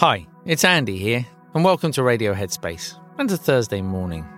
Hi, it's Andy here, and welcome to Radio Headspace. And to Thursday morning.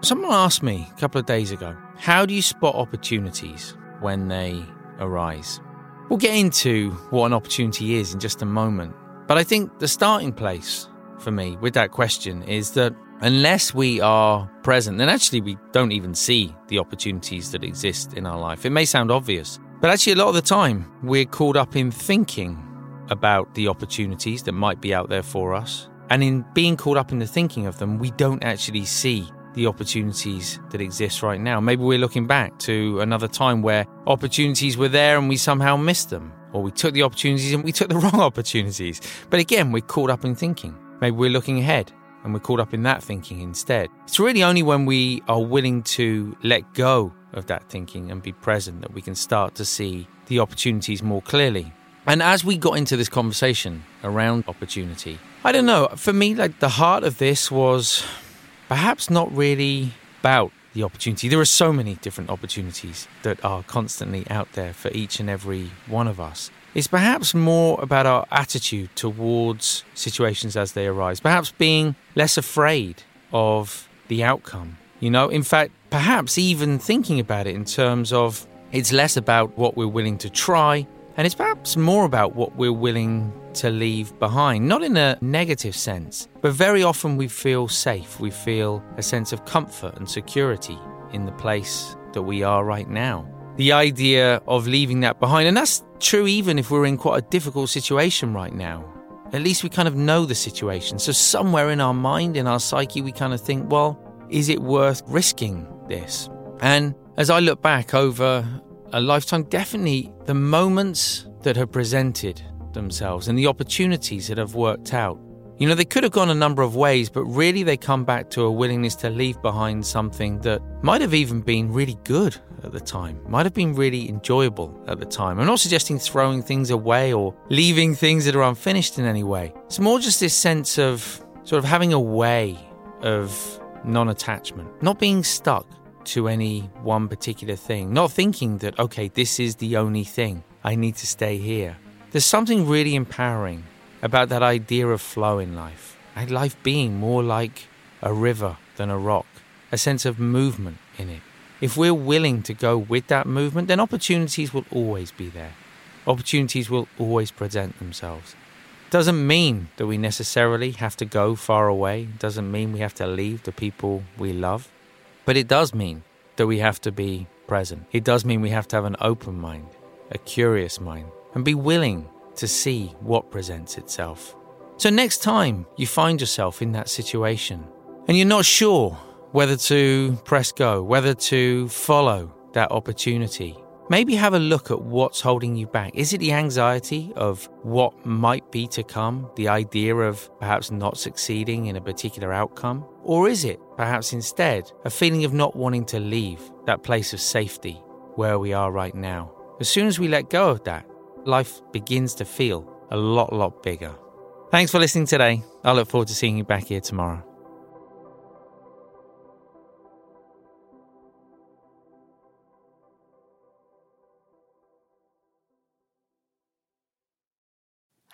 Someone asked me a couple of days ago, how do you spot opportunities when they arise? We'll get into what an opportunity is in just a moment, but I think the starting place for me with that question is that unless we are present, then actually we don't even see the opportunities that exist in our life. It may sound obvious, but actually, a lot of the time, we're caught up in thinking about the opportunities that might be out there for us. And in being caught up in the thinking of them, we don't actually see the opportunities that exist right now. Maybe we're looking back to another time where opportunities were there and we somehow missed them, or we took the opportunities and we took the wrong opportunities. But again, we're caught up in thinking. Maybe we're looking ahead and we're caught up in that thinking instead. It's really only when we are willing to let go of that thinking and be present that we can start to see the opportunities more clearly. And as we got into this conversation around opportunity, I don't know, for me, like the heart of this was perhaps not really about the opportunity. There are so many different opportunities that are constantly out there for each and every one of us. It's perhaps more about our attitude towards situations as they arise, perhaps being less afraid of the outcome. You know, in fact, perhaps even thinking about it in terms of it's less about what we're willing to try and it's perhaps more about what we're willing to leave behind, not in a negative sense, but very often we feel safe. We feel a sense of comfort and security in the place that we are right now. The idea of leaving that behind, and that's true even if we're in quite a difficult situation right now. At least we kind of know the situation. So, somewhere in our mind, in our psyche, we kind of think, well, is it worth risking this? And as I look back over a lifetime, definitely the moments that have presented themselves and the opportunities that have worked out. You know, they could have gone a number of ways, but really they come back to a willingness to leave behind something that might have even been really good at the time, might have been really enjoyable at the time. I'm not suggesting throwing things away or leaving things that are unfinished in any way. It's more just this sense of sort of having a way of non attachment, not being stuck to any one particular thing, not thinking that, okay, this is the only thing, I need to stay here. There's something really empowering about that idea of flow in life, and life being more like a river than a rock, a sense of movement in it. If we're willing to go with that movement, then opportunities will always be there. Opportunities will always present themselves. Doesn't mean that we necessarily have to go far away, doesn't mean we have to leave the people we love. But it does mean that we have to be present. It does mean we have to have an open mind, a curious mind, and be willing to see what presents itself. So, next time you find yourself in that situation and you're not sure whether to press go, whether to follow that opportunity, maybe have a look at what's holding you back. Is it the anxiety of what might be to come, the idea of perhaps not succeeding in a particular outcome? Or is it perhaps instead a feeling of not wanting to leave that place of safety where we are right now? As soon as we let go of that, life begins to feel a lot, lot bigger. Thanks for listening today. I look forward to seeing you back here tomorrow.